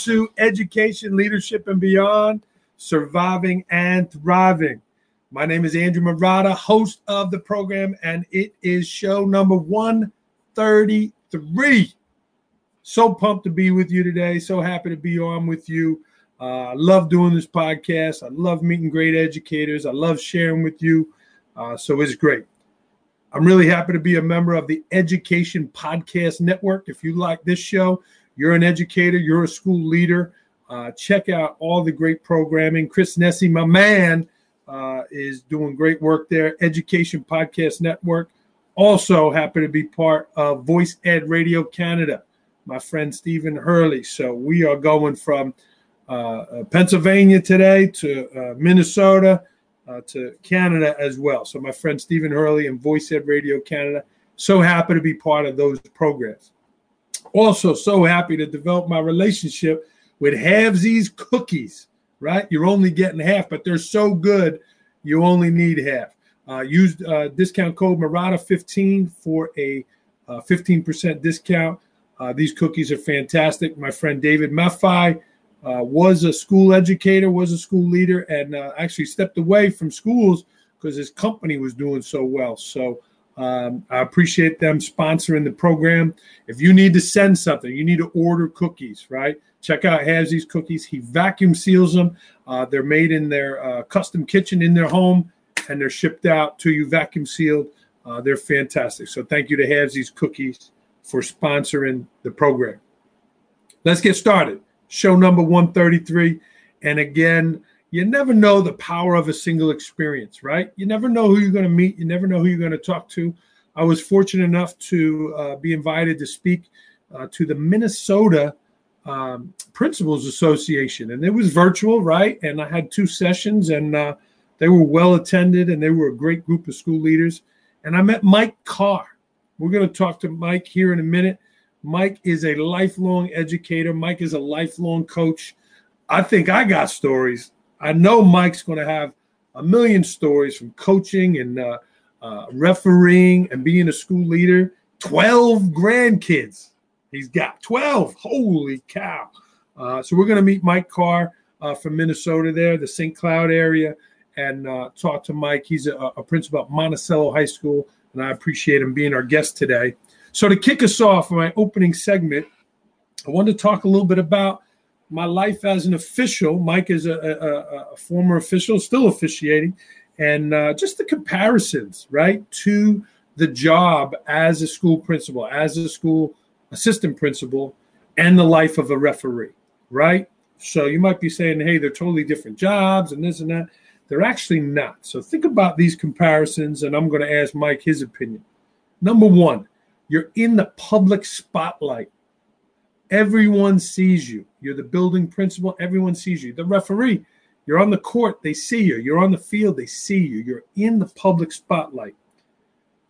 Welcome to Education, Leadership, and Beyond Surviving and Thriving. My name is Andrew Marotta, host of the program, and it is show number 133. So pumped to be with you today. So happy to be on with you. Uh, I love doing this podcast. I love meeting great educators. I love sharing with you. Uh, so it's great. I'm really happy to be a member of the Education Podcast Network. If you like this show, you're an educator, you're a school leader. Uh, check out all the great programming. Chris Nesi, my man, uh, is doing great work there. Education Podcast Network. Also happy to be part of Voice Ed Radio Canada. My friend Stephen Hurley. So we are going from uh, uh Pennsylvania today to uh, Minnesota uh, to Canada as well. So my friend Stephen Hurley and Voice Ed Radio Canada. So happy to be part of those programs. Also, so happy to develop my relationship with Halvesies cookies, right? You're only getting half, but they're so good, you only need half. Uh, use uh, discount code Marotta15 for a uh, 15% discount. Uh, these cookies are fantastic. My friend David Maffei uh, was a school educator, was a school leader, and uh, actually stepped away from schools because his company was doing so well. So um, I appreciate them sponsoring the program. If you need to send something, you need to order cookies, right? Check out Halvesies cookies. He vacuum seals them. Uh, they're made in their uh, custom kitchen in their home, and they're shipped out to you vacuum sealed. Uh, they're fantastic. So thank you to Halvesies cookies for sponsoring the program. Let's get started. Show number 133. And again, you never know the power of a single experience, right? You never know who you're going to meet. You never know who you're going to talk to. I was fortunate enough to uh, be invited to speak uh, to the Minnesota um, Principals Association, and it was virtual, right? And I had two sessions, and uh, they were well attended, and they were a great group of school leaders. And I met Mike Carr. We're going to talk to Mike here in a minute. Mike is a lifelong educator. Mike is a lifelong coach. I think I got stories I know Mike's going to have a million stories from coaching and uh, uh, refereeing and being a school leader. 12 grandkids. He's got 12. Holy cow. Uh, so we're going to meet Mike Carr uh, from Minnesota there, the St. Cloud area, and uh, talk to Mike. He's a, a principal at Monticello High School, and I appreciate him being our guest today. So to kick us off, my opening segment, I wanted to talk a little bit about my life as an official. Mike is a, a, a former official, still officiating, and uh, just the comparisons, right, to the job as a school principal, as a school assistant principal, and the life of a referee, right? So you might be saying, hey, they're totally different jobs and this and that. They're actually not. So think about these comparisons, and I'm going to ask Mike his opinion. Number one, you're in the public spotlight Everyone sees you. You're the building principal. Everyone sees you. The referee, you're on the court. They see you. You're on the field. They see you. You're in the public spotlight.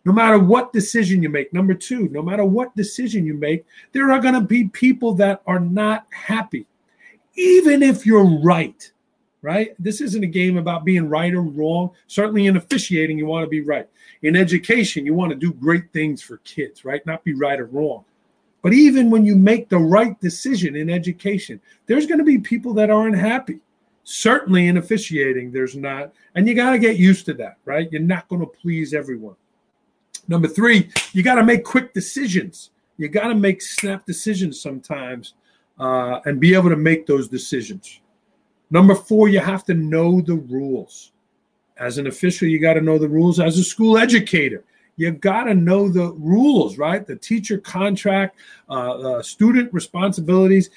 No matter what decision you make, number two, no matter what decision you make, there are going to be people that are not happy, even if you're right, right? This isn't a game about being right or wrong. Certainly in officiating, you want to be right. In education, you want to do great things for kids, right? Not be right or wrong. But even when you make the right decision in education, there's going to be people that aren't happy. Certainly in officiating, there's not. And you got to get used to that, right? You're not going to please everyone. Number three, you got to make quick decisions. You got to make snap decisions sometimes uh, and be able to make those decisions. Number four, you have to know the rules. As an official, you got to know the rules. As a school educator, you got to know the rules, right? The teacher contract, uh, uh, student responsibilities.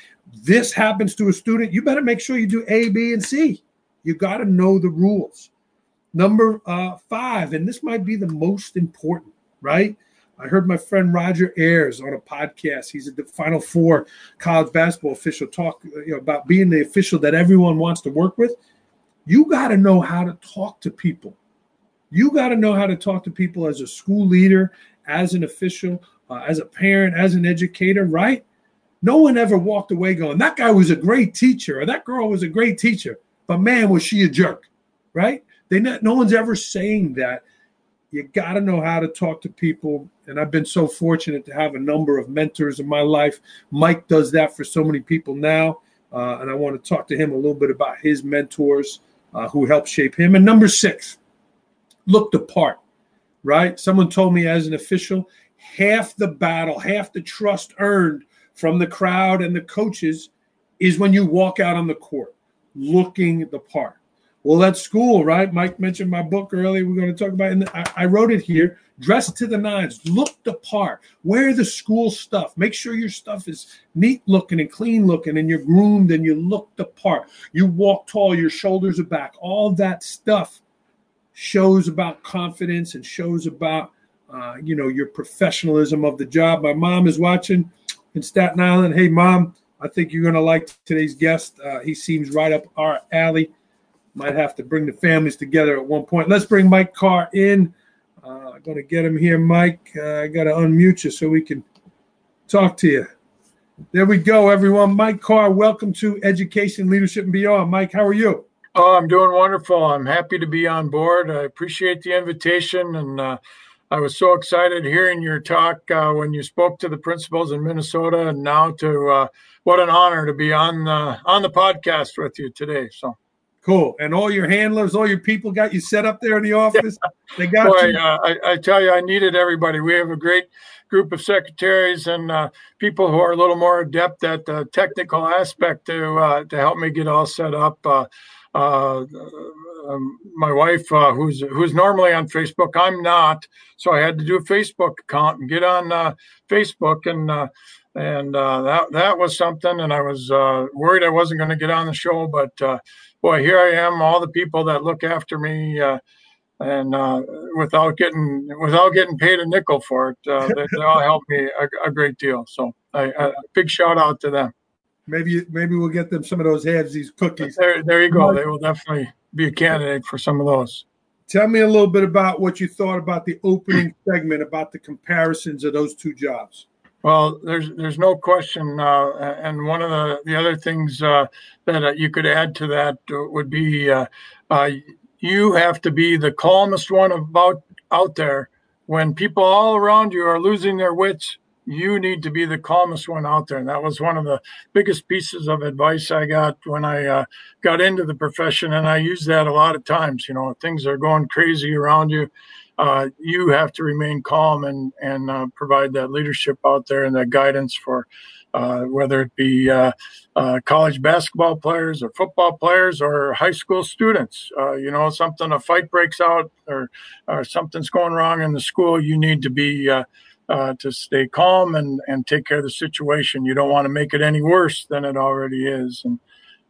This happens to a student. You better make sure you do A, B, and C. You got to know the rules. Number uh, five, and this might be the most important, right? I heard my friend Roger Ayers on a podcast. He's a Final Four college basketball official talk you know, about being the official that everyone wants to work with. You got to know how to talk to people you got to know how to talk to people as a school leader, as an official, uh, as a parent, as an educator, right? No one ever walked away going, that guy was a great teacher or that girl was a great teacher, but man, was she a jerk, right? They not, no one's ever saying that. you got to know how to talk to people. And I've been so fortunate to have a number of mentors in my life. Mike does that for so many people now. Uh, and I want to talk to him a little bit about his mentors uh, who helped shape him. And number six, look the part, right? Someone told me as an official, half the battle, half the trust earned from the crowd and the coaches is when you walk out on the court looking the part. Well, that's school, right? Mike mentioned my book earlier. We're going to talk about it. I, I wrote it here. Dress to the nines. Look the part. Wear the school stuff. Make sure your stuff is neat looking and clean looking and you're groomed and you look the part. You walk tall, your shoulders are back. All that stuff shows about confidence and shows about, uh, you know, your professionalism of the job. My mom is watching in Staten Island. Hey, mom, I think you're to like today's guest. Uh, he seems right up our alley. Might have to bring the families together at one point. Let's bring Mike Carr in. Uh, I'm going to get him here, Mike. Uh, I got to unmute you so we can talk to you. There we go, everyone. Mike Carr, welcome to Education, Leadership, and Beyond. Mike, how are you? Oh, I'm doing wonderful. I'm happy to be on board. I appreciate the invitation, and uh, I was so excited hearing your talk uh, when you spoke to the principals in Minnesota, and now to uh, what an honor to be on on the podcast with you today. So Cool. And all your handlers, all your people got you set up there in the office. Yeah. They got Boy, you. Uh, I, I, tell you, I needed everybody. We have a great group of secretaries and uh, people who are a little more adept at the technical aspect to uh, to help me get all set up. Uh, uh, um, my wife, uh, who's who's normally on Facebook, I'm not, so I had to do a Facebook account and get on Facebook and and uh, that that was something. And I was uh, worried I wasn't going to get on the show, but uh, boy, here I am, all the people that look after me, uh, and uh, without getting without getting paid a nickel for it, uh, they, they, all helped me a, a great deal. So, I, a big shout out to them. Maybe maybe we'll get them some of those halves these cookies. There, there you go. They will definitely be a candidate for some of those. Tell me a little bit about what you thought about the opening segment about the comparisons of those two jobs. Well, there's there's no question, uh, and one of the, the other things uh, that uh, you could add to that would be uh, uh, you have to be the calmest one about out there when people all around you are losing their wits. You need to be the calmest one out there, and that was one of the biggest pieces of advice I got when I uh, got into the profession, and I use that a lot of times. You know, things are going crazy around you uh, you have to remain calm and and uh, provide that leadership out there and that guidance for uh, whether it be uh, uh, college basketball players or football players or high school students. You know, something a fight breaks out or or something's going wrong in the school, you need to be Uh, to stay calm and and take care of the situation. You don't want to make it any worse than it already is. And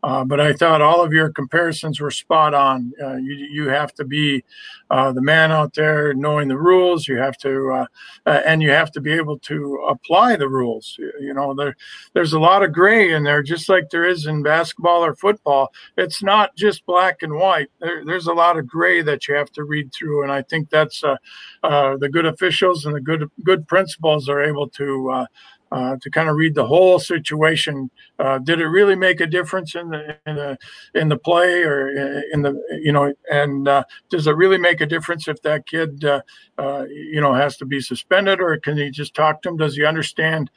uh, but I thought all of your comparisons were spot on. Uh, you, you have to be uh, the man out there knowing the rules. You have to, uh, uh, and you have to be able to apply the rules. You know, there, there's a lot of gray in there, just like there is in basketball or football. It's not just black and white. There, there's a lot of gray that you have to read through, and I think that's uh, the good officials and the good good principals are able to uh, to kind of read the whole situation. Uh, did it really make a difference in the in the in the play or in the you know? And uh, does it really make a difference if that kid uh, uh, you know has to be suspended or can he just talk to him? Does he understand?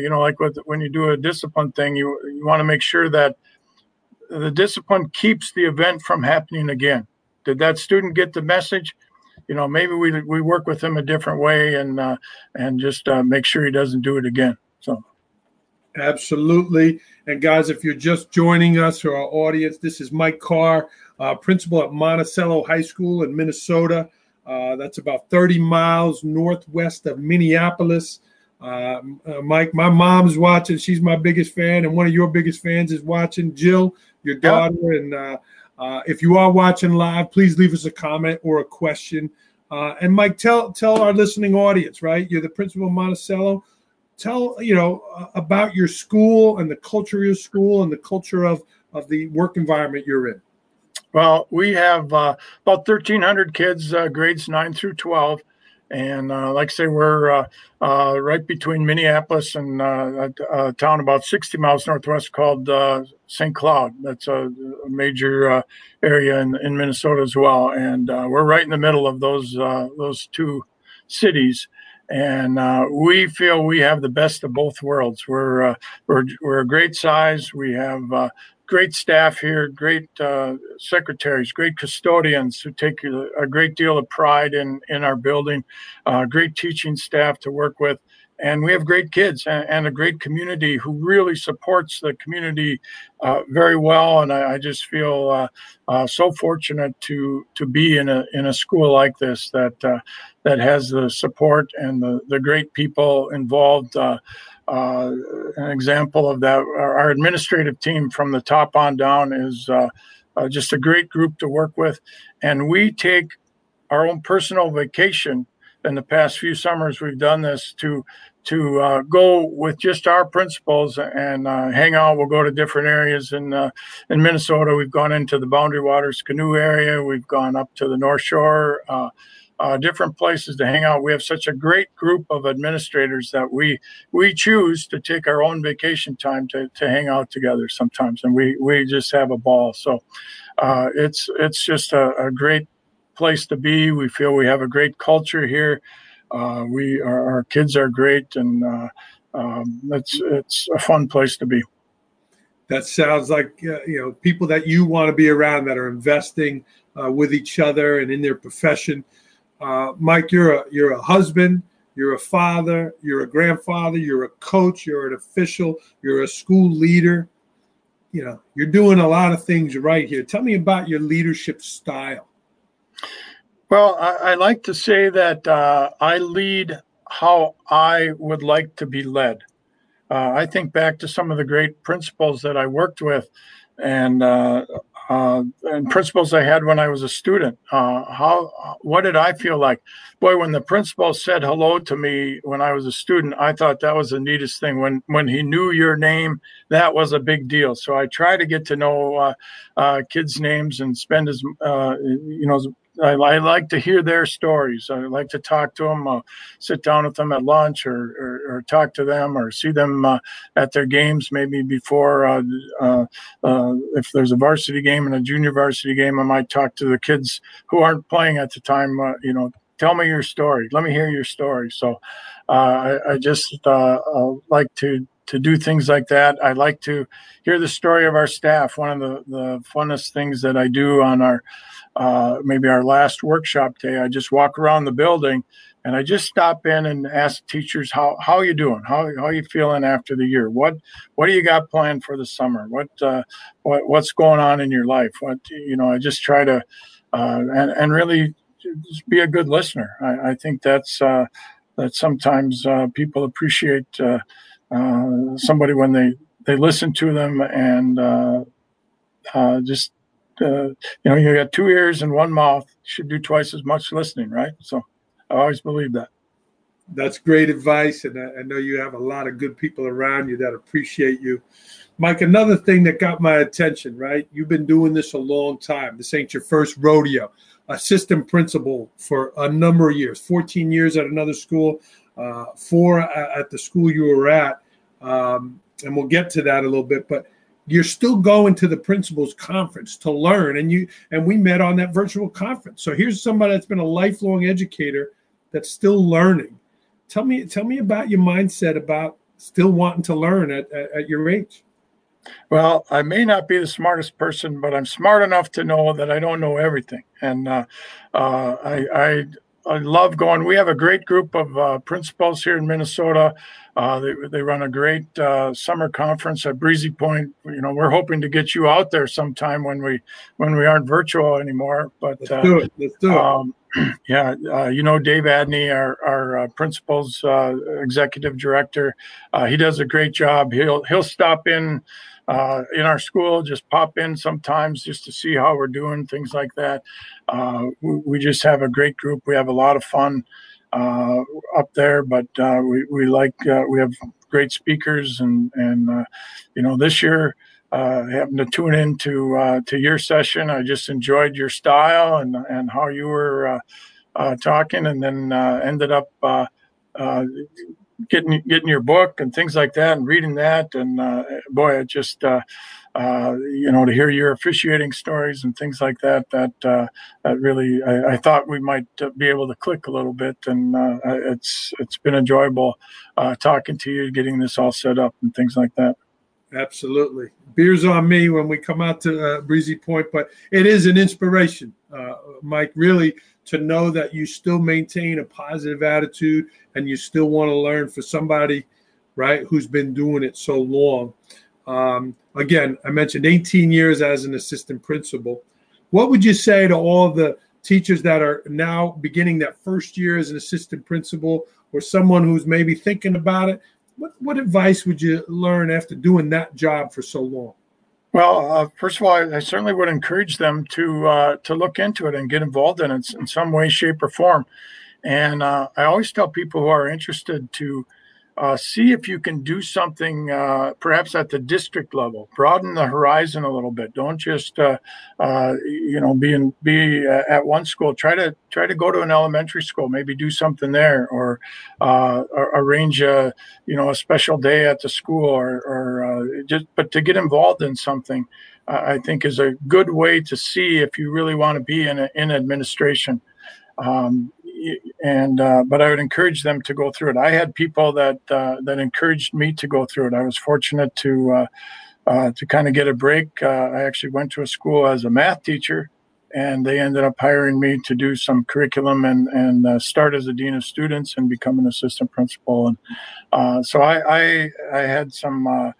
you know, like with, when you do a discipline thing, you you want to make sure that the discipline keeps the event from happening again. Did that student get the message? You know, maybe we we work with him a different way and uh, and just uh, make sure he doesn't do it again. So. Absolutely. And guys, if you're just joining us or our audience, this is Mike Carr, uh, principal at Monticello High School in Minnesota. Uh, that's about 30 miles northwest of Minneapolis. Uh, uh, Mike, my mom's watching. She's my biggest fan, and one of your biggest fans is watching. Jill, your daughter, and uh, if you are watching live, please leave us a comment or a question. Uh, and Mike, tell tell our listening audience, right? You're the principal of Monticello. Tell you know uh, about your school and the culture of your school and the culture of of the work environment you're in. Well, we have uh, about 1,300 kids, uh, grades nine through 12, And uh, like I say, we're uh, uh, right between Minneapolis and uh, a, a, town about 60 miles northwest called uh, St. Cloud. That's a, major uh, area in, in, Minnesota as well. And we're right in the middle of those those two cities. And we feel we have the best of both worlds. We're we're, we're a great size. We have great staff here, great uh, secretaries, great custodians who take a, great deal of pride in in our building, uh, great teaching staff to work with, and we have great kids and, and a great community who really supports the community uh, very well. And I, I just feel uh, uh, so fortunate to to be in a in a school like this that uh, that has the support and the the great people involved uh, an example of that, our, administrative team from the top on down is uh, uh, just a great group to work with. And we take our own personal vacation in the past few summers. We've done this to to uh, go with just our principals and uh, hang out. We'll go to different areas in uh, in Minnesota. We've gone into the Boundary Waters canoe area. We've gone up to the North Shore uh, different places to hang out. We have such a great group of administrators that we we choose to take our own vacation time to, to hang out together sometimes, and we we just have a ball. So uh, it's it's just a, a, great place to be. We feel we have a great culture here. Uh, we our, our, kids are great, and uh, um, it's it's a fun place to be. That sounds like uh, you know people that you want to be around that are investing uh, with each other and in their profession. Uh, Mike, you're a you're a husband, you're a father, you're a grandfather, you're a coach, you're an official, you're a school leader. You know, you're doing a lot of things right here. Tell me about your leadership style. Well, I, I like to say that uh, I lead how I would like to be led. Uh, I think back to some of the great principals that I worked with, and uh, uh, and principles I had when I was a student. Uh, how what did I feel like? Boy, when the principal said hello to me when I was a student, I thought that was the neatest thing. When when he knew your name, that was a big deal. So I try to get to know uh, uh kids' names and spend as uh, you know I, I, like to hear their stories. I like to talk to them, uh, sit down with them at lunch, or, or, or talk to them, or see them uh, at their games. Maybe before, uh, uh, uh, if there's a varsity game and a junior varsity game, I might talk to the kids who aren't playing at the time. Uh, you know, tell me your story. Let me hear your story. So, I, I, just like to to do things like that. I like to hear the story of our staff. One of the, the funnest things that I do on our uh, maybe our last workshop day, I just walk around the building and I just stop in and ask teachers how how you doing, how how you feeling after the year, what what do you got planned for the summer, what uh, what what's going on in your life, what you know. I just try to uh, and and really be a good listener. I, I think that's uh, that sometimes uh, people appreciate uh, somebody when they they listen to them and just uh, you know, you got two ears and one mouth. Should do twice as much listening, right? So I always believe that. That's great advice. And I, I know you have a lot of good people around you that appreciate you. Mike, another thing that got my attention, right? You've been doing this a long time. This ain't your first rodeo. Assistant principal for a number of years, 14 years at another school, uh, four at the school you were at. Um, and we'll get to that a little bit. But you're still going to the principals conference to learn and you and we met on that virtual conference. So here's somebody that's been a lifelong educator that's still learning. Tell me tell me about your mindset about still wanting to learn at, at, at your age. Well, I may not be the smartest person, but I'm smart enough to know that I don't know everything, and uh, uh, I, I I love going. We have a great group of uh, principals here in Minnesota. Uh, they, they run a great uh, summer conference at Breezy Point. You know, we're hoping to get you out there sometime when we when we aren't virtual anymore. But let's do it. Let's do it. Um, yeah, uh, you know Dave Adney, our our uh, principal's uh, executive director. he does a great job. He'll he'll stop in uh, in our school, just pop in sometimes just to see how we're doing, things like that. Uh, we, we, just have a great group. We have a lot of fun uh, up there, but uh, we, we like, uh, we have great speakers and, and uh, you know, this year, uh, having to tune into to your session, I just enjoyed your style and and how you were talking, and then ended up getting getting your book and things like that, and reading that, and boy, it just uh, you know, to hear your officiating stories and things like that, that, uh, that really, I, I, thought we might uh, be able to click a little bit, and uh, it's it's been enjoyable uh, talking to you, getting this all set up and things like that. Absolutely, beers on me when we come out to Breezy Point, but it is an inspiration, Mike. Really, to know that you still maintain a positive attitude and you still want to learn for somebody, right, who's been doing it so long. Um, again, I mentioned 18 years as an assistant principal. What would you say to all the teachers that are now beginning that first year as an assistant principal or someone who's maybe thinking about it? What, what advice would you learn after doing that job for so long? Well, uh, first of all, I, I, certainly would encourage them to uh, to look into it and get involved in it in some way, shape, or form. And uh, I always tell people who are interested to uh, see if you can do something uh, perhaps at the district level. Broaden the horizon a little bit. Don't just uh, uh you know be in, be uh, at one school. Try to try to go to an elementary school. Maybe do something there or, uh, arrange a you know a special day at the school or, or just but to get involved in something i think is a good way to see if you really want to be in, a, in administration. Um, and uh, but I would encourage them to go through it. I had people that uh, that encouraged me to go through it. I was fortunate to uh, uh to kind of get a break. Uh, I actually went to a school as a math teacher, and they ended up hiring me to do some curriculum and and uh, start as a dean of students and become an assistant principal. And so I, I, I had some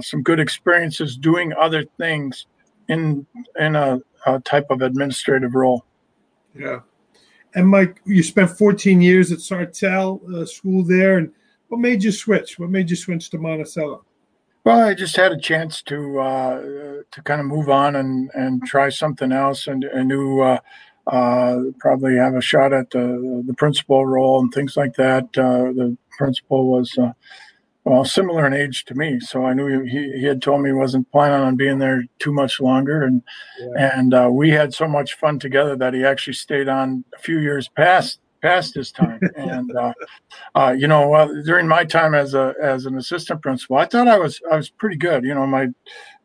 some good experiences doing other things in in a, a type of administrative role. Yeah. And Mike, you spent 14 years at Sartell uh, School there, and what made you switch? What made you switch to Monticello? Well, I just had a chance to uh, to kind of move on and and try something else, and a new uh, uh, probably have a shot at the the principal role and things like that. Uh, the principal was uh, well, similar in age to me. So I knew he, he had told me he wasn't planning on being there too much longer. And, yeah. and uh, we had so much fun together that he actually stayed on a few years past, past his time. and, uh, uh, you know, uh, during my time as a, as an assistant principal, I thought I was, I was pretty good. You know, my,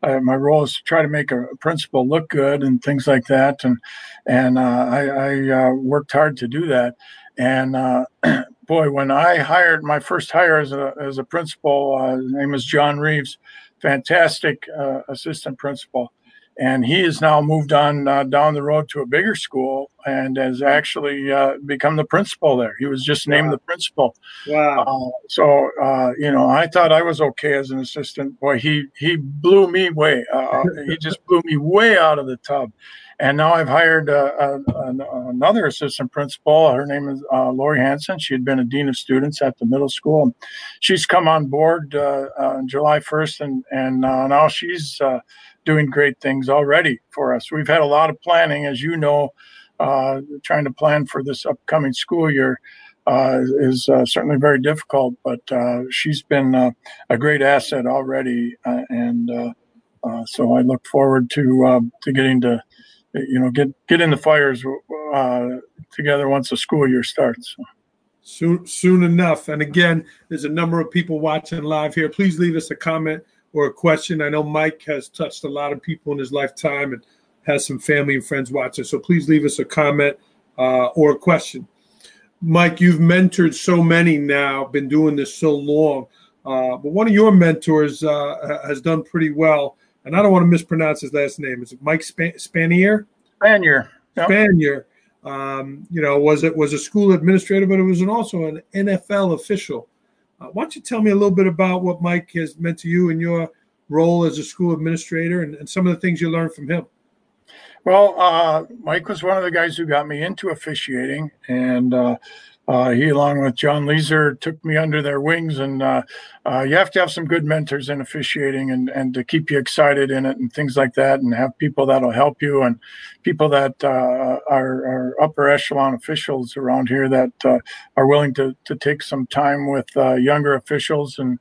uh, my role is to try to make a principal look good and things like that. And, and uh, I, I worked hard to do that. And boy, when I hired my first hire as a as a principal, uh, his name is John Reeves, fantastic uh, assistant principal, and he has now moved on uh, down the road to a bigger school and has actually uh, become the principal there. He was just named wow. the principal. Wow! Uh, so uh, you know, I thought I was okay as an assistant. Boy, he he blew me way. he just blew me way out of the tub and now I've hired uh, another assistant principal. Her name is uh, Lori Hanson. She had been a dean of students at the middle school. She's come on board uh, on July 1st, and, and uh, now she's uh, doing great things already for us. We've had a lot of planning, as you know, uh, trying to plan for this upcoming school year. Uh, is uh, certainly very difficult, but uh, she's been a great asset already, and so I look forward to um, to getting to you know get get in the fires uh, together once the school year starts. Soon, soon enough. And again, there's a number of people watching live here. Please leave us a comment or a question. I know Mike has touched a lot of people in his lifetime and has some family and friends watching. So please leave us a comment uh, or a question. Mike, you've mentored so many now, been doing this so long. Uh, but one of your mentors uh, has done pretty well and I don't want to mispronounce his last name. Is it Mike Span- Spanier? Spanier. Yep. Spanier. Um, you know, was it was a school administrator, but it was an, also an NFL official. Uh, why don't you tell me a little bit about what Mike has meant to you and your role as a school administrator and, and some of the things you learned from him? Well, uh, Mike was one of the guys who got me into officiating, and uh, uh, he, along with John Leeser, took me under their wings. And uh, uh, you have to have some good mentors in officiating and, and to keep you excited in it and things like that, and have people that'll help you and people that uh, are, are, upper echelon officials around here that uh, are willing to, to take some time with uh, younger officials and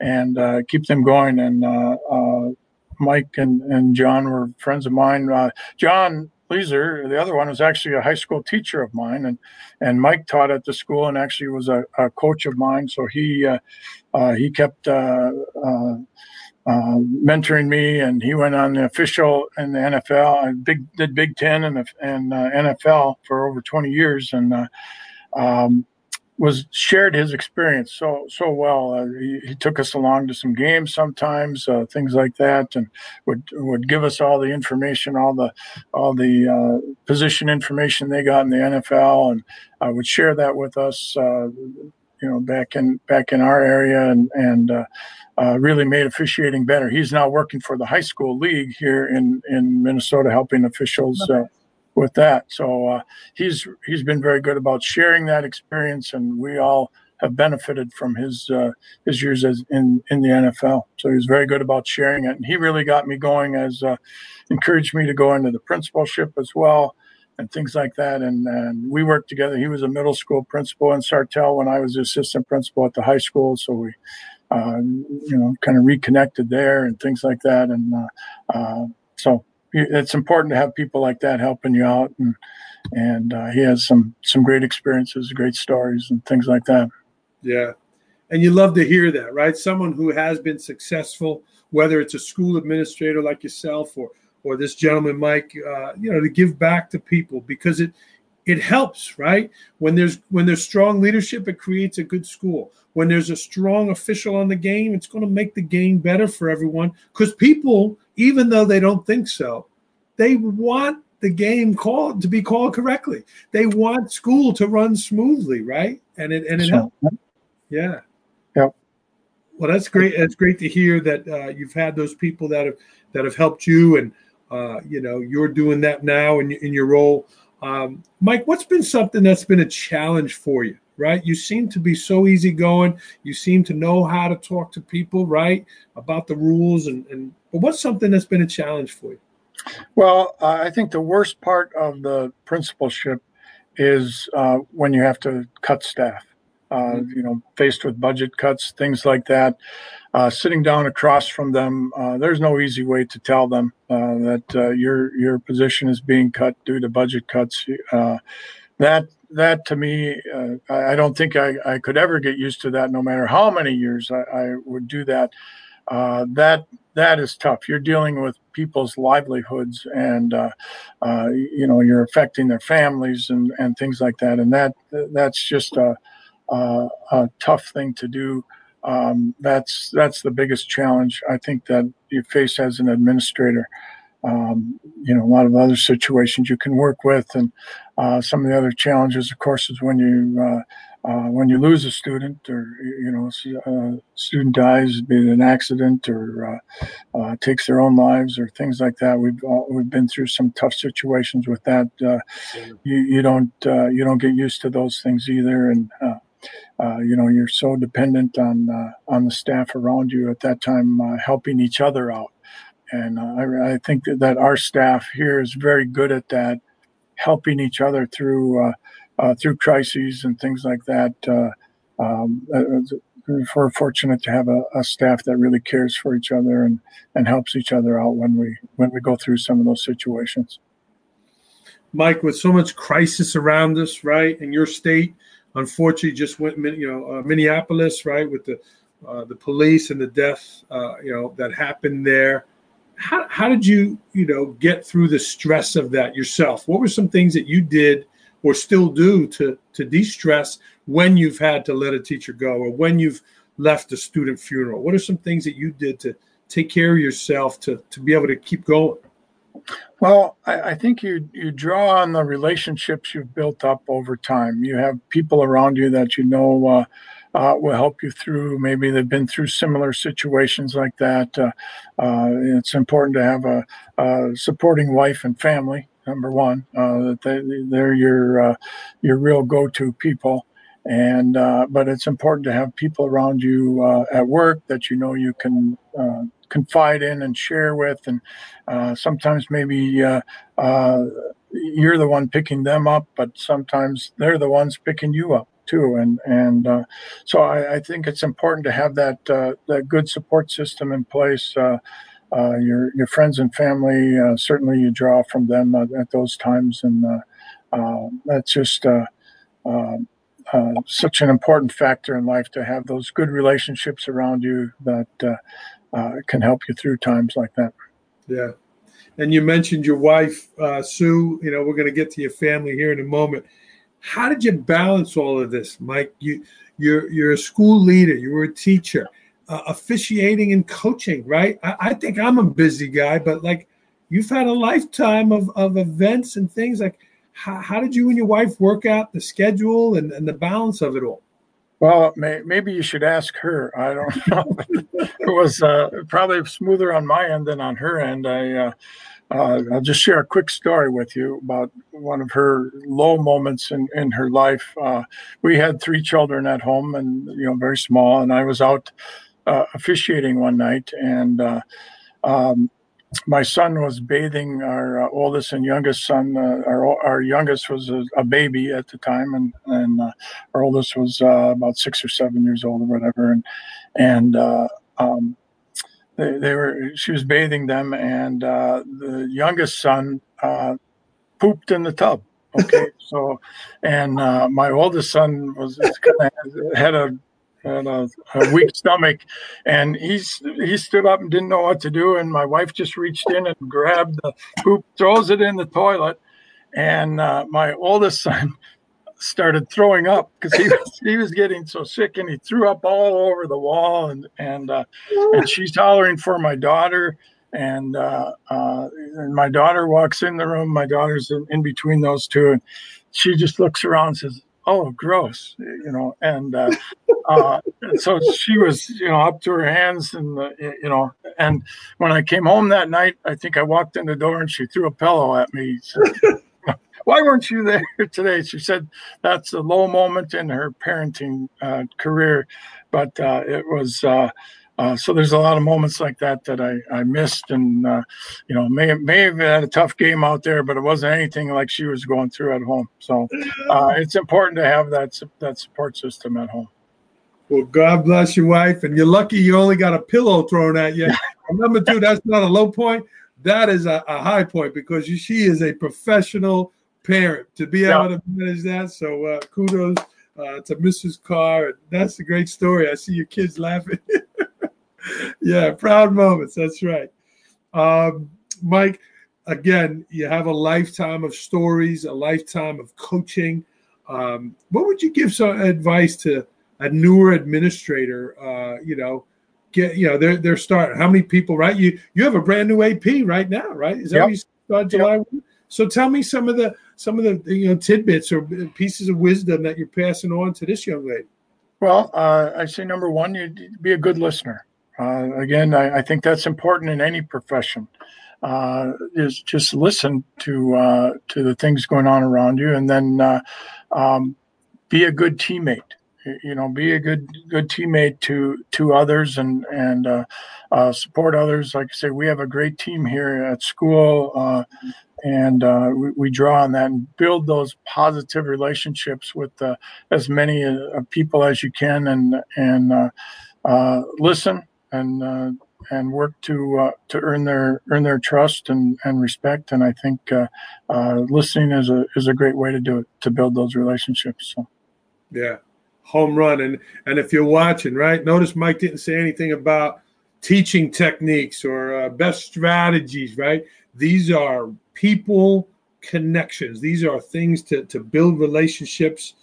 and keep them going. And Mike and, and John were friends of mine. John Leeser, the other one was actually a high school teacher of mine, and and Mike taught at the school and actually was a, a coach of mine. So he uh, uh, he kept uh, uh, uh mentoring me, and he went on the official in the NFL. I big did Big Ten and and uh, NFL for over twenty years, and um, was shared his experience so so well. Uh, he, he, took us along to some games sometimes, uh, things like that, and would would give us all the information, all the all the uh, position information they got in the NFL, and uh, would share that with us. Uh, you know, back in back in our area, and and uh, really made officiating better. He's now working for the high school league here in in Minnesota, helping officials. With that. So uh, he's he's been very good about sharing that experience, and we all have benefited from his uh, his years as in in the NFL. So he's very good about sharing it, and he really got me going as uh, encouraged me to go into the principalship as well. And things like that, and, and we worked together. He was a middle school principal in Sartell when I was assistant principal at the high school. So we, uh, you know, kind of reconnected there and things like that. And uh, uh, so it's important to have people like that helping you out and and uh, he has some some great experiences great stories and things like that. Yeah. And you love to hear that right? Someone who has been successful whether it's a school administrator like yourself or or this gentleman mike uh, you know to give back to people because it it helps right? When there's when there's strong leadership it creates a good school. When there's a strong official on the game it's going to make the game better for everyone because people even though they don't think so they want the game called to be called correctly. They want school to run smoothly right? And it and it helps. Yeah. Well that's great it's great to hear that uh, you've had those people that have that have helped you and uh, you know you're doing that now in, in your role um, Mike, what's been something that's been a challenge for you? Right, you seem to be so easygoing. You seem to know how to talk to people, right, about the rules. And, and but what's something that's been a challenge for you? Well, uh, I think the worst part of the principalship is uh, when you have to cut staff. Uh, mm-hmm. You know, faced with budget cuts, things like that uh, sitting down across from them, uh, there's no easy way to tell them uh, that uh, your your position is being cut due to budget cuts. Uh, that that to me, uh, I, I, don't think I, I could ever get used to that. No matter how many years I, I would do that, that that is tough. You're dealing with people's livelihoods, and you know you're affecting their families and, and things like that. And that that's just a, a, a tough thing to do um, that's that's the biggest challenge I think that you face as an administrator. Um, you know, a lot of other situations you can work with, and uh, some of the other challenges, of course, is when you uh, uh, when you lose a student, or you know, a student dies, be it an accident, or uh, uh, takes their own lives, or things like that. We've we've been through some tough situations with that. Uh, you, you don't you don't get used to those things either, and uh, you know you're so dependent on uh, on the staff around you at that time uh, helping each other out. And uh, I, I, think that, our staff here is very good at that helping each other through uh, through crises and things like that um, we're fortunate to have a, a, staff that really cares for each other and, and helps each other out when we when we go through some of those situations. Mike with so much crisis around us right in your state unfortunately just went, you know, uh, Minneapolis, right, with the uh, the police and the death, uh, you know, that happened there. How, how did you, you know, get through the stress of that yourself? What were some things that you did or still do to to de-stress when you've had to let a teacher go or when you've left a student funeral? What are some things that you did to take care of yourself to to be able to keep going? Well, I, I, think you you draw on the relationships you've built up over time. You have people around you that you know uh, uh, will help you through. Maybe they've been through similar situations like that. Uh, uh it's important to have a, a, supporting wife and family. Number one, uh, that they, they're your uh, your real go-to people and uh, but it's important to have people around you uh, at work that you know you can uh, confide in and share with. And uh, sometimes maybe uh, uh, you're the one picking them up but sometimes they're the ones picking you up too. And and so I, I, think it's important to have that that good support system in place. Your your friends and family. Certainly, you draw from them at those times, and that's just such an important factor in life to have those good relationships around you that can help you through times like that. Yeah. And you mentioned your wife, uh, Sue. You know, we're going to get to your family here in a moment. How did you balance all of this, Mike? You, you're you're a school leader. You were a teacher, uh, officiating and coaching, right? I, I think I'm a busy guy, but like you've had a lifetime of, of events and things. Like, how, how did you and your wife work out the schedule and, and the balance of it all? Well, may, maybe you should ask her. I don't know. it was uh, probably smoother on my end than on her end. I uh, uh, I'll just share a quick story with you about one of her low moments in, in her life. Uh, we had three children at home, and you know, very small. And I was out uh, officiating one night, and uh, um, my son was bathing our uh, oldest and youngest son. Uh, our our youngest was a, a, baby at the time, and and uh, our oldest was uh, about six or seven years old or whatever. And and uh, um, they, they, were she was bathing them, and uh, the youngest son pooped in the tub. Okay, so and my oldest son was kind of had a had a, a, weak stomach, and he's he stood up and didn't know what to do. And my wife just reached in and grabbed the poop, throws it in the toilet, and uh, my oldest son started throwing up because he was he was getting so sick, and he threw up all over the wall, and and uh, and she's hollering for my daughter. And, uh, uh, and my daughter walks in the room. My daughter's in, in between those two, and she just looks around and says, oh gross you know and uh, uh, so she was you know up to her hands and uh, you know and when i came home that night i think i walked in the door and she threw a pillow at me. Why weren't you there today? She said that's a low moment in her parenting uh, career but uh, it was uh, so there's a lot of moments like that that I, I missed, and uh, you know may may have had a tough game out there, but it wasn't anything like she was going through at home. So uh, it's important to have that that support system at home. Well, God bless your wife, and you're lucky you only got a pillow thrown at you. Number two, that's not a low point. That is a, a high point because you, she is a professional parent to be able to manage that. So uh, kudos uh, to Mrs. Carr. That's a great story. I see your kids laughing. yeah, proud moments. That's right. Um, Mike, again, you have a lifetime of stories, a lifetime of coaching. Um, what would you give some advice to a newer administrator? Uh, you know, get you know they're they're starting. How many people? Right, you you have a brand new AP right now, right? Is that yep. you start July? Yep. So tell me some of the some of the you know tidbits or pieces of wisdom that you're passing on to this young lady. Well, uh, I say number one, you be a good listener. Uh, again, I, I, think that's important in any profession. Uh, is just listen to uh, to the things going on around you, and then uh, um, be a good teammate. You know, be a good good teammate to to others, and and uh, uh, support others. Like I say, we have a great team here at school, and we, we, draw on that and build those positive relationships with as many people as you can, and and listen and uh, and work to uh, to earn their earn their trust and, and respect. And I think uh, uh, listening is a is a great way to do it to build those relationships. So. Yeah, home run. And and if you're watching, right, notice Mike didn't say anything about teaching techniques or uh, best strategies. Right, these are people connections. These are things to to build relationships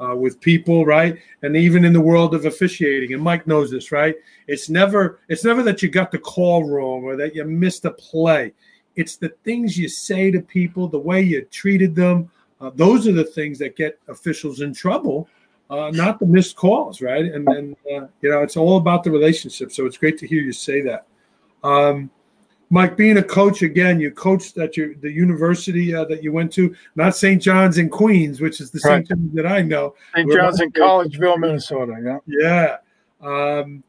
uh, with people, right? And even in the world of officiating, and Mike knows this, right? It's never it's never that you got the call wrong or that you missed a play. It's the things you say to people, the way you treated them. Uh, those are the things that get officials in trouble, uh, not the missed calls, right? And then uh, you know it's all about the relationship. So it's great to hear you say that. Um, Mike, being a coach again, you coached at your the university uh, that you went to, not St. John's in Queens, which is the right. St. John's that I know. St. John's in Collegeville, Minnesota. Yeah. Yeah. Um,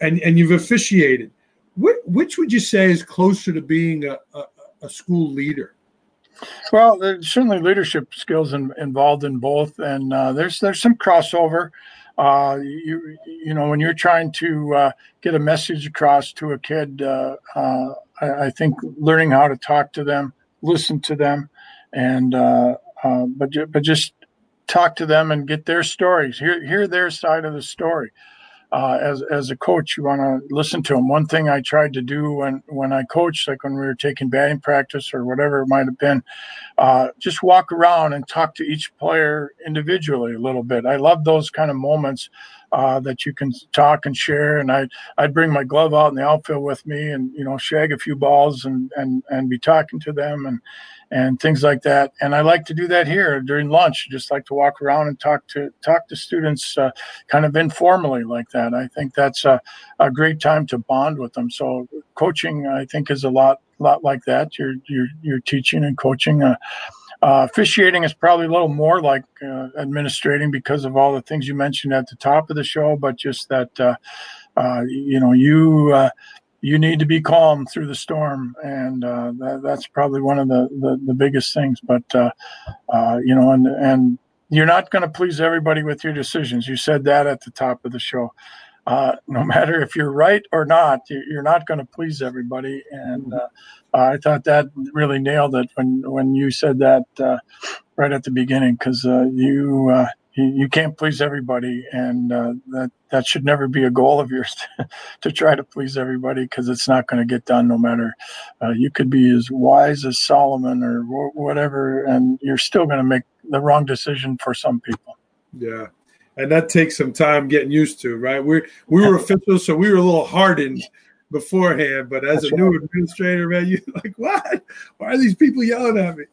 and and you've officiated. Which, which would you say is closer to being a, a, a school leader? Well, there's certainly leadership skills in, involved in both, and uh, there's there's some crossover. uh, you you know when you're trying to uh, get a message across to a kid, uh, uh I, I, think learning how to talk to them, listen to them, and uh, uh, but but just talk to them and get their stories, hear hear their side of the story uh, as as a coach, you want to listen to them. One thing I tried to do when when I coached, like when we were taking batting practice or whatever it might have been, uh, just walk around and talk to each player individually a little bit. I love those kind of moments uh, that you can talk and share. And I I'd bring my glove out in the outfield with me and you know shag a few balls and and and be talking to them and and things like that. And I like to do that here during lunch. Just like to walk around and talk to talk to students, uh, kind of informally like that. I think that's a, a great time to bond with them. So coaching, I think, is a lot lot like that. You're you're you're teaching and coaching. Uh, uh, officiating is probably a little more like uh, administrating because of all the things you mentioned at the top of the show, but just that uh, uh you know you uh, you need to be calm through the storm, and uh, that, that's probably one of the, the, the biggest things. But you know, and and you're not going to please everybody with your decisions. You said that at the top of the show. Uh, no matter if you're right or not, you're not going to please everybody. And uh, I thought that really nailed it when when you said that uh, right at the beginning, because you you can't please everybody, and uh, that that should never be a goal of yours to, to try to please everybody because it's not going to get done. No matter uh, you could be as wise as Solomon or wh- whatever, and you're still going to make the wrong decision for some people. Yeah, and that takes some time getting used to, right? We we were officials, so we were a little hardened beforehand. But as That's a right. new administrator, man, you're like what? Why are these people yelling at me?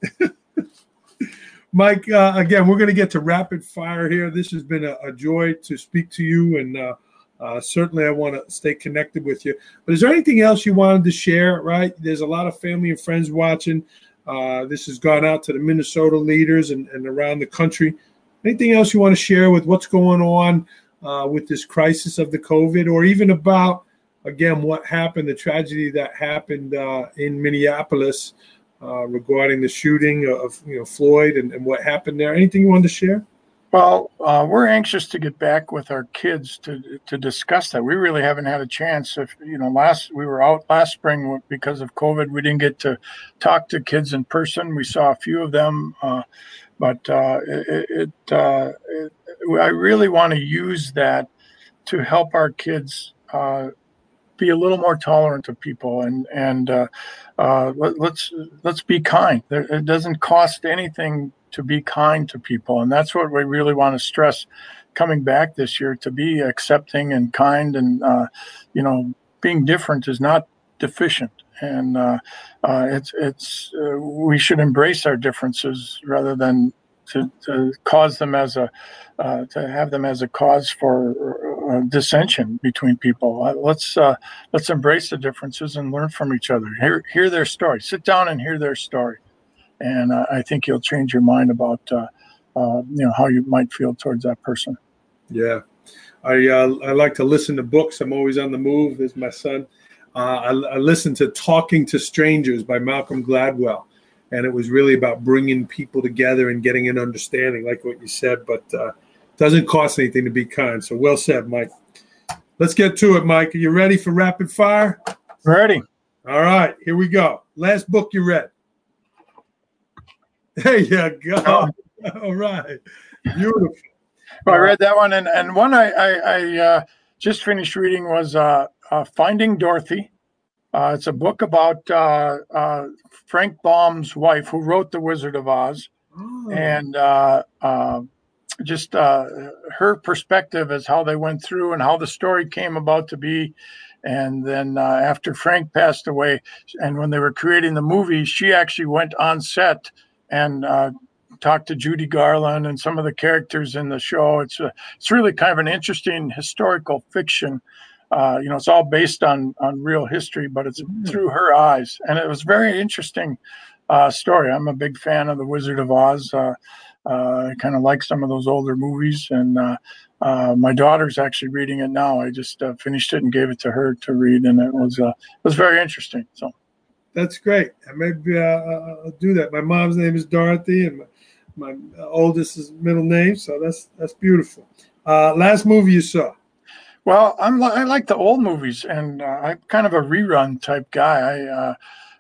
Mike, uh, again, we're going to get to rapid fire here. This has been a, a joy to speak to you, and uh, uh, certainly I want to stay connected with you. But is there anything else you wanted to share? Right, there's a lot of family and friends watching. Uh, this has gone out to the Minnesota leaders and, and, around the country. Anything else you want to share with what's going on uh, with this crisis of the COVID, or even about again what happened, the tragedy that happened uh, in Minneapolis? uh, regarding the shooting of you know Floyd and, and, what happened there. Anything you wanted to share? Well, uh, we're anxious to get back with our kids to to discuss that. We really haven't had a chance. If you know, last we were out last spring because of COVID, we didn't get to talk to kids in person. We saw a few of them, uh, but uh, it, it, uh, it, I really want to use that to help our kids uh, be a little more tolerant of people and and uh, uh, let, let's, let's be kind. It doesn't cost anything to be kind to people, and that's what we really want to stress coming back this year. To be accepting and kind, and uh, you know, being different is not deficient, and uh, uh, it's it's uh, we should embrace our differences rather than to, to cause them as a uh, to have them as a cause for uh, dissension between people. Uh, let's uh, let's embrace the differences and learn from each other. Hear hear their story. Sit down and hear their story, and uh, I think you'll change your mind about uh, you know how you might feel towards that person. Yeah, I I like to listen to books. I'm always on the move. As my son. I, I listen to Talking to Strangers by Malcolm Gladwell and it was really about bringing people together and getting an understanding, like what you said. But uh, doesn't cost anything to be kind. So well said, Mike. Let's get to it, Mike. Are you ready for rapid fire? Ready. All right, here we go. Last book you read. There you go. Oh. All right, beautiful. Well, I read that one, and and one I I, I uh, just finished reading was uh, uh, Finding Dorothy uh, it's a book about uh, uh, Frank Baum's wife, who wrote The Wizard of Oz, oh. and uh, uh, just uh, her perspective as how they went through and how the story came about to be. And then after Frank passed away, and when they were creating the movie, she actually went on set and talked to Judy Garland and some of the characters in the show. It's a, it's really kind of an interesting historical fiction uh, you know, it's all based on on real history, but it's mm. through her eyes, and it was very interesting uh, story. I'm a big fan of the Wizard of Oz. Uh, uh I kind of like some of those older movies, and uh, uh, my daughter's actually reading it now. I just finished it and gave it to her to read, and it was it was very interesting. So that's great. Maybe I'll do that. My mom's name is Dorothy, and my, my oldest is middle name, so that's that's beautiful. Uh, last movie you saw? Well, I'm I like the old movies, and uh, I'm kind of a rerun type guy. I uh,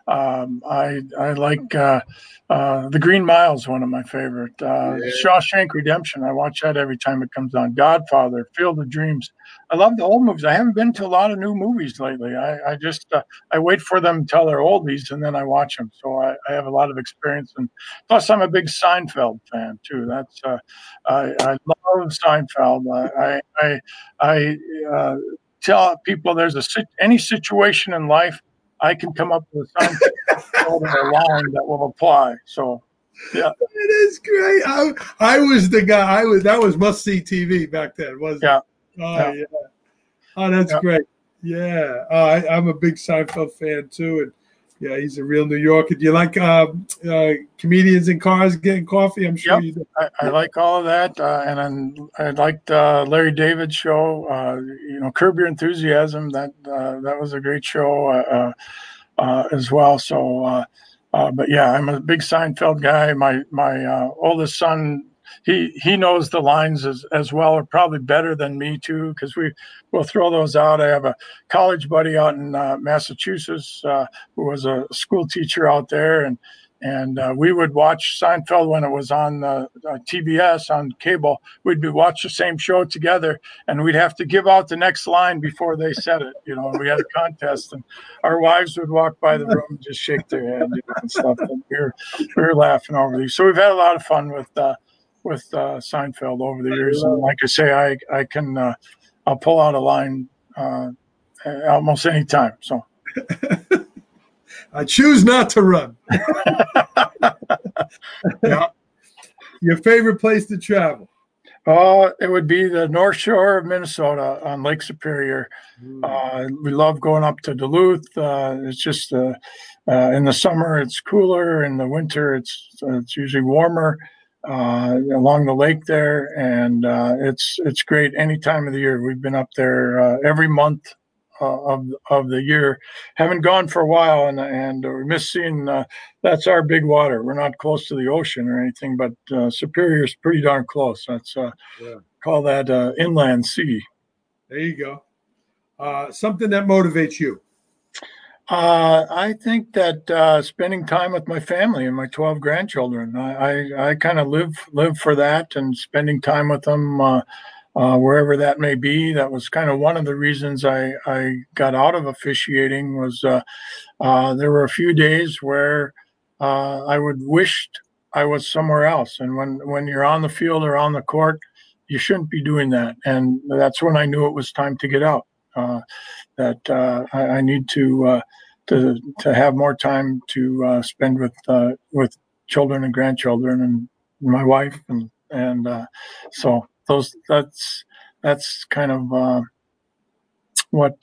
um, I I like uh, uh, The Green Mile is one of my favorite. Uh, yeah. Shawshank Redemption. I watch that every time it comes on. Godfather, Field of Dreams. I love the old movies. I haven't been to a lot of new movies lately. I, I just uh, I wait for them until they're oldies and then I watch them. So I, I, have a lot of experience. And plus, I'm a big Seinfeld fan too. That's uh, I, I love Seinfeld. I I I uh, tell people there's a any situation in life I can come up with a Seinfeld line that will apply. So yeah, it is great. I, I was the guy. I was that was must see TV back then, wasn't yeah. it? Oh yeah. yeah. Oh, that's yeah. great. Yeah, uh, I, am a big Seinfeld fan too, and yeah, he's a real New Yorker. Do you like uh, uh, comedians in cars getting coffee? I'm sure yep. you do. I, I, like all of that, uh, and I liked uh, Larry David's show. Uh, you know, Curb Your Enthusiasm. That that was a great show as well. So, but yeah, I'm a big Seinfeld guy. My my oldest son he he knows the lines as, as well or probably better than me too because we will throw those out i have a college buddy out in uh, massachusetts uh, who was a school teacher out there and and uh, we would watch Seinfeld when it was on uh, TBS on cable. We'd be watch the same show together, and we'd have to give out the next line before they said it. You know, we had a contest, and our wives would walk by the room and just shake their head you know, and stuff. And we were we were laughing over these. So we've had a lot of fun with uh, with uh, Seinfeld over the years, and like I say, I I can uh, I'll pull out a line uh, almost any time. So I choose not to run. yeah. Your favorite place to travel? Uh, it would be the North Shore of Minnesota on Lake Superior. Mm. Uh, we love going up to Duluth. Uh, it's just uh, uh, in the summer it's cooler, in the winter it's it's usually warmer uh, along the lake there, and uh, it's it's great any time of the year. We've been up there uh, every month uh, of of the year. Haven't gone for a while, and and we miss seeing. Uh, that's our big water. We're not close to the ocean or anything, but uh, Superior is pretty darn close. That's yeah. call that inland sea. There you go. something that motivates you. Uh, I think that uh, spending time with my family and my 12 grandchildren, I, I, I kind of live live for that and spending time with them uh, uh, wherever that may be. That was kind of one of the reasons I, I got out of officiating was uh, uh, there were a few days where I would wished I was somewhere else. And when, when you're on the field or on the court, you shouldn't be doing that. And that's when I knew it was time to get out. Uh, that uh, I, I, need to uh, to to have more time to spend with with children and grandchildren and my wife and and so those that's that's kind of what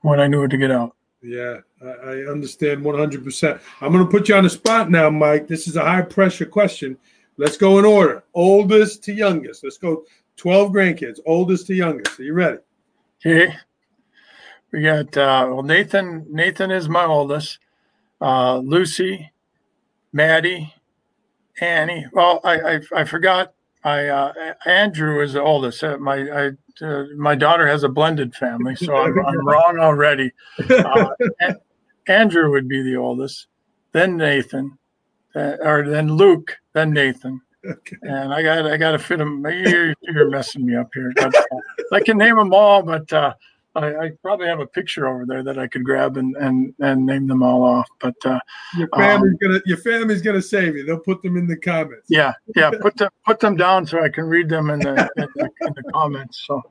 when I knew to get out. Yeah, I, I understand 100%. I'm going to put you on the spot now, Mike. This is a high pressure question. Let's go in order oldest to youngest. Let's go 12 grandkids, oldest to youngest. Are you ready? Okay. We got uh, well Nathan. Nathan is my oldest. Uh, Lucy, Maddie, Annie. Well, I I, I forgot. I uh, Andrew is the oldest. Uh, my I, uh, my daughter has a blended family, so I'm, I'm wrong already. Uh, Andrew would be the oldest, then Nathan, or then Luke, then Nathan, Okay. And I got I got to fit them. You're, you're messing me up here. I can name them all, but uh, I, I, probably have a picture over there that I could grab and and, and name them all off. But uh, your family's um, gonna your family's gonna save you. They'll put them in the comments. Yeah, yeah. Put them put them down so I can read them in the in the, in the comments. So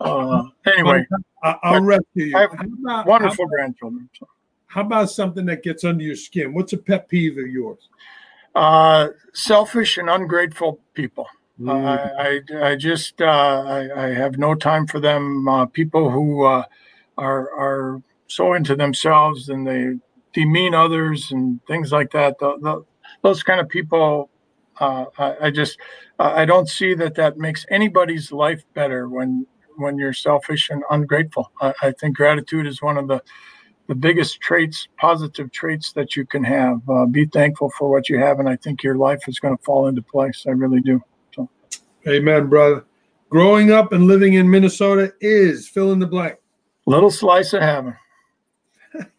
uh, anyway, I'll rescue you. I about, wonderful grandchildren. So. How about something that gets under your skin? What's a pet peeve of yours? Uh, selfish and ungrateful people. Mm. Uh, I, I just uh, I, I, have no time for them. Uh, people who uh, are are so into themselves and they demean others and things like that. The, the, those kind of people, uh, I, I, just I don't see that that makes anybody's life better when when you're selfish and ungrateful. I, I think gratitude is one of the the biggest traits, positive traits that you can have. Uh, be thankful for what you have, and I think your life is going to fall into place. I really do. So. Amen, brother. Growing up and living in Minnesota is fill in the blank. Little slice of heaven.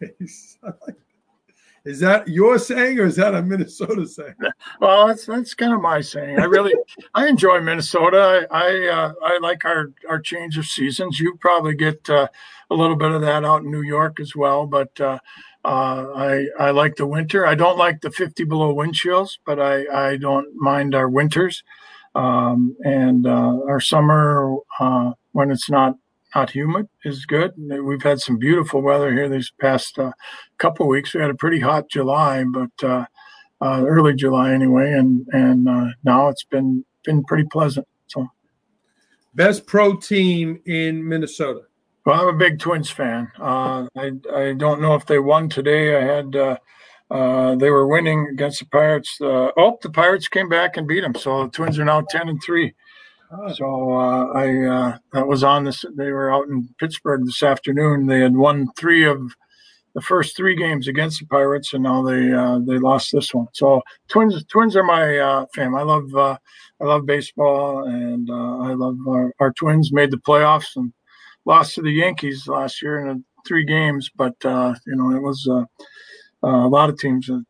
is that your saying or is that a Minnesota saying? Well, that's that's kind of my saying. I really I enjoy Minnesota. I I, uh, I like our our change of seasons. You probably get uh, a little bit of that out in New York as well, but uh, uh I I like the winter. I don't like the 50 below wind chills, but I I don't mind our winters um, and uh, our summer uh, when it's not not humid is good. We've had some beautiful weather here these past uh, couple weeks. We had a pretty hot July, but uh, uh, early July anyway, and and uh, now it's been been pretty pleasant. So, best pro team in Minnesota. Well, I'm a big Twins fan. I I don't know if they won today. I had uh, they were winning against the Pirates. Uh, oh, the Pirates came back and beat them. So the Twins are now ten and three. So uh, I uh, that was on this. They were out in Pittsburgh this afternoon. They had won three of the first three games against the Pirates, and now they uh, they lost this one. So Twins Twins are my fam. I love I love baseball, and I love our, our, Twins. Made the playoffs and lost to the Yankees last year in three games, but you know it was uh, a lot of teams have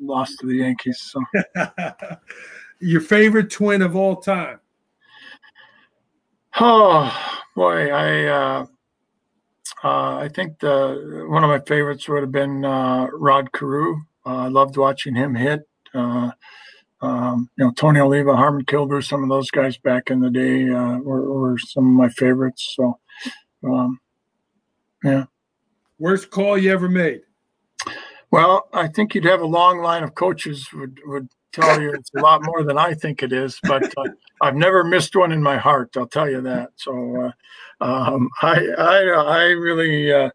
lost to the Yankees. So, your favorite twin of all time? Oh boy, I uh, uh, I think the one of my favorites would have been uh, Rod Carew. Uh, I loved watching him hit. Uh, um, you know, Tony Oliva, Harmon Killebrew, some of those guys back in the day were, were, some of my favorites. So, um, yeah. Worst call you ever made? Well, I think you'd have a long line of coaches would would tell you it's a lot more than I think it is, but uh, I've never missed one in my heart. I'll tell you that. So uh, um, I, I I really uh,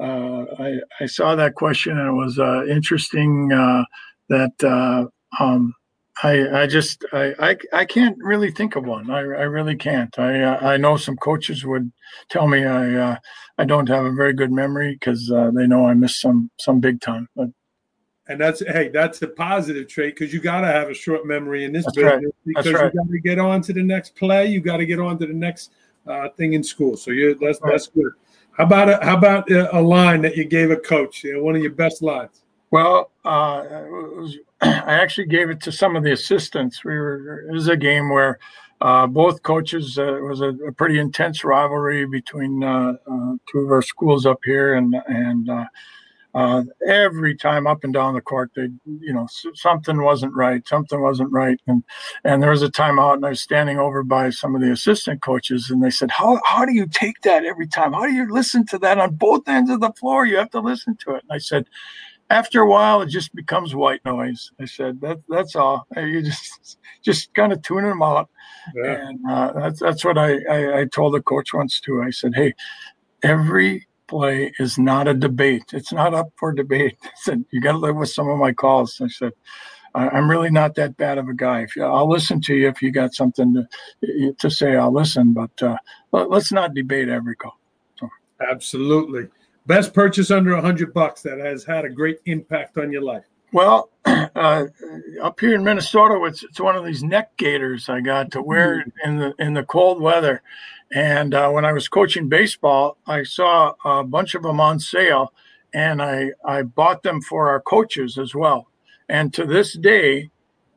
uh I I saw that question and it was uh, interesting uh, that um, I I just I, I I can't really think of one. I I really can't. I I know some coaches would tell me I I don't have a very good memory because they know I missed some some big time. But and that's hey, that's a positive trait because you got to have a short memory in this that's business right. because right. you got to get on to the next play. You got to get on to the next uh, thing in school. So you that's right. that's good. How about a, how about a, line that you gave a coach? You know, one of your best lines. Well, uh, was, I actually gave it to some of the assistants. We were it was a game where uh, both coaches, uh, it was a, a, pretty intense rivalry between uh, uh two of our schools up here, and and uh, every time up and down the court, they, you know, something wasn't right, something wasn't right, and and there was a timeout, and I was standing over by some of the assistant coaches, and they said, "How how do you take that every time? How do you listen to that on both ends of the floor? You have to listen to it." And I said, after a while it just becomes white noise i said that that's all you just just kind of tuning them out yeah. and uh, that's that's what I, I, I told the coach once too i said hey every play is not a debate. It's not up for debate. I said you got to live with some of my calls. I said i'm really not that bad of a guy. If you, i'll listen to you if you got something to, to say i'll listen but uh, let, us not debate every call. So. absolutely. Best purchase under a hundred bucks that has had a great impact on your life. Well, uh, up here in Minnesota, it's, it's one of these neck gaiters I got to wear mm-hmm. in the in the cold weather. And uh, when I was coaching baseball, I saw a bunch of them on sale, and I I bought them for our coaches as well. And to this day,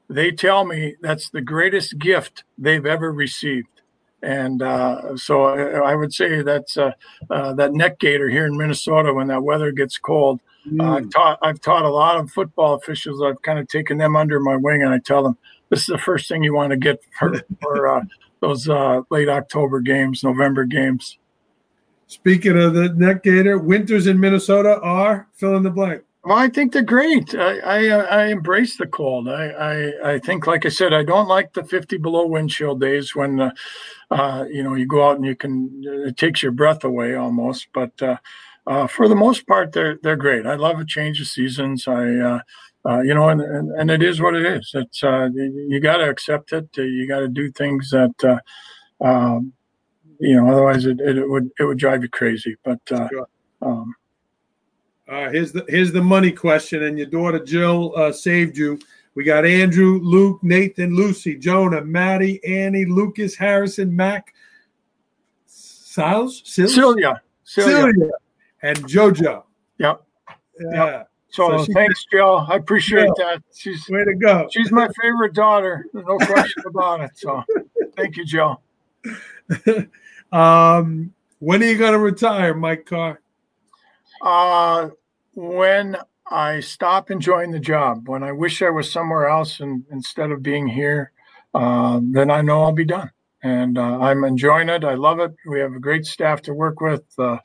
they tell me that's the greatest gift they've ever received. And uh, so I would say that's uh, uh, that neck gaiter here in Minnesota when that weather gets cold. Mm. I've taught I've taught a lot of football officials. I've kind of taken them under my wing, and I tell them this is the first thing you want to get for, for uh, those uh, late October games, November games. Speaking of the neck gaiter, winters in Minnesota are fill in the blank. Well, I think they're great. I I, uh, I embrace the cold. I, I, I think, like I said, I don't like the 50 below wind chill days when, uh, uh, you know, you go out and you can it takes your breath away almost. But uh, uh, for the most part, they're they're great. I love a change of seasons. I uh, uh, you know, and, and, and it is what it is. It's uh, you got to accept it. You got to do things that uh, um, you know, otherwise it, it, would it would drive you crazy. But uh, sure. um, uh, here's the here's the money question, and your daughter Jill uh, saved you We got Andrew, Luke, Nathan, Lucy, Jonah, Maddie, Annie, Lucas, Harrison, Mac, Siles, Celia, Celia, and JoJo. Yep. Yeah. Yep. So, so thanks, Joe. I appreciate that. She's way to go. She's my favorite daughter. No question about it. So, thank you, Joe. um, when are you going to retire, Mike Carr? Uh, when I stop enjoying the job, when I wish I was somewhere else and instead of being here, uh, then I know I'll be done. And uh, I'm enjoying it. I love it. We have a great staff to work with. Uh,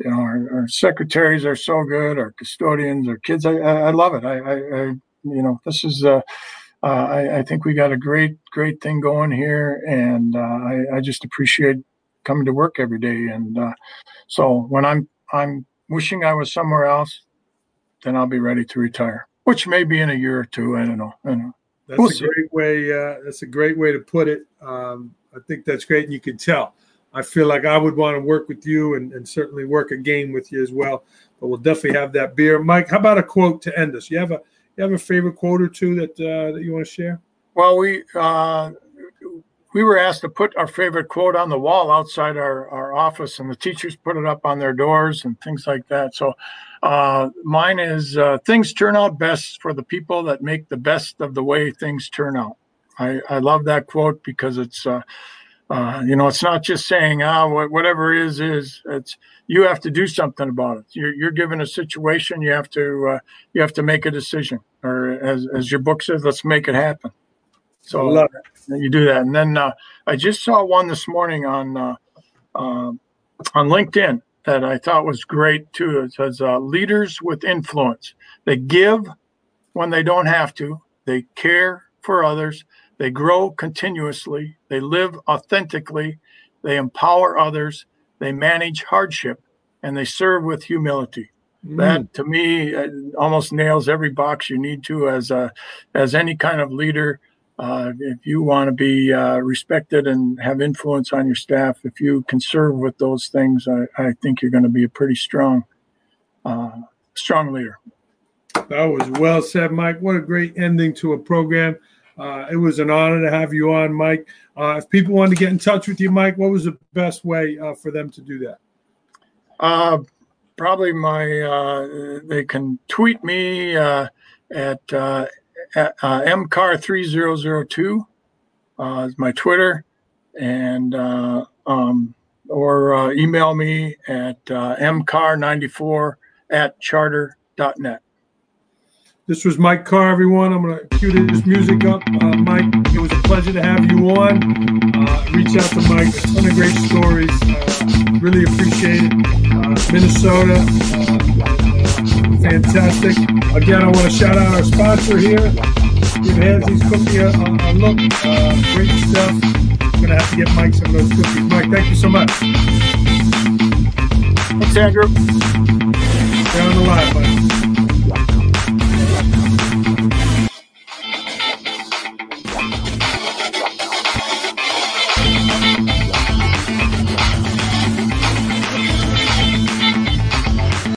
you know, our, our, secretaries are so good. Our custodians, our kids. I, I love it. I, I, I, you know, this is. Uh, uh, I, I, think we got a great, great thing going here, and uh, I, I, just appreciate coming to work every day. And uh, so when I'm, I'm wishing I was somewhere else, then I'll be ready to retire, which may be in a year or two. I don't know. I don't know. That's we'll a see. great way. Uh, that's a great way to put it. Um, I think that's great, and you can tell. I feel like I would want to work with you and, and certainly work a game with you as well. But we'll definitely have that beer. Mike, how about a quote to end us? You have a you have a favorite quote or two that uh, that you want to share? Well, we uh, we were asked to put our favorite quote on the wall outside our, our office, and the teachers put it up on their doors and things like that. So, uh, mine is uh, things turn out best for the people that make the best of the way things turn out. I, I love that quote because it's uh, uh, you know, it's not just saying, ah, whatever is, is. It's you have to do something about it. You're, you're given a situation, you have to uh, you have to make a decision, or as as your book says, let's make it happen. So you do that, and then uh, I just saw one this morning on uh, uh, on LinkedIn that I thought was great too. It says uh, leaders with influence. They give when they don't have to. They care for others they grow continuously, they live authentically, they empower others, they manage hardship, and they serve with humility. Mm. That to me uh, almost nails every box you need to as a as any kind of leader. Uh, if you want to be uh, respected and have influence on your staff, if you can serve with those things, I, I think you're going to be a pretty strong, uh, strong leader. That was well said, Mike. What a great ending to a program. Uh, it was an honor to have you on, Mike. Uh, if people wanted to get in touch with you, Mike, what was the best way uh, for them to do that? Uh, probably my, uh, they can tweet me uh, at, at mcar3002 is my Twitter, and um, or email me at mcar94 at charter.net. This was Mike Carr, everyone. I'm going to cue this music up. Uh, Mike, it was a pleasure to have you on. Uh, reach out to Mike. A ton of great stories. Uh, really appreciate it. Uh, Minnesota, uh, fantastic. Again, I want to shout out our sponsor here. Give Halvesies Cookie a, a, look. Uh, great stuff. I'm going to have to get Mike some of those cookies. Mike, thank you so much. Thanks, Andrew. On the line, Mike.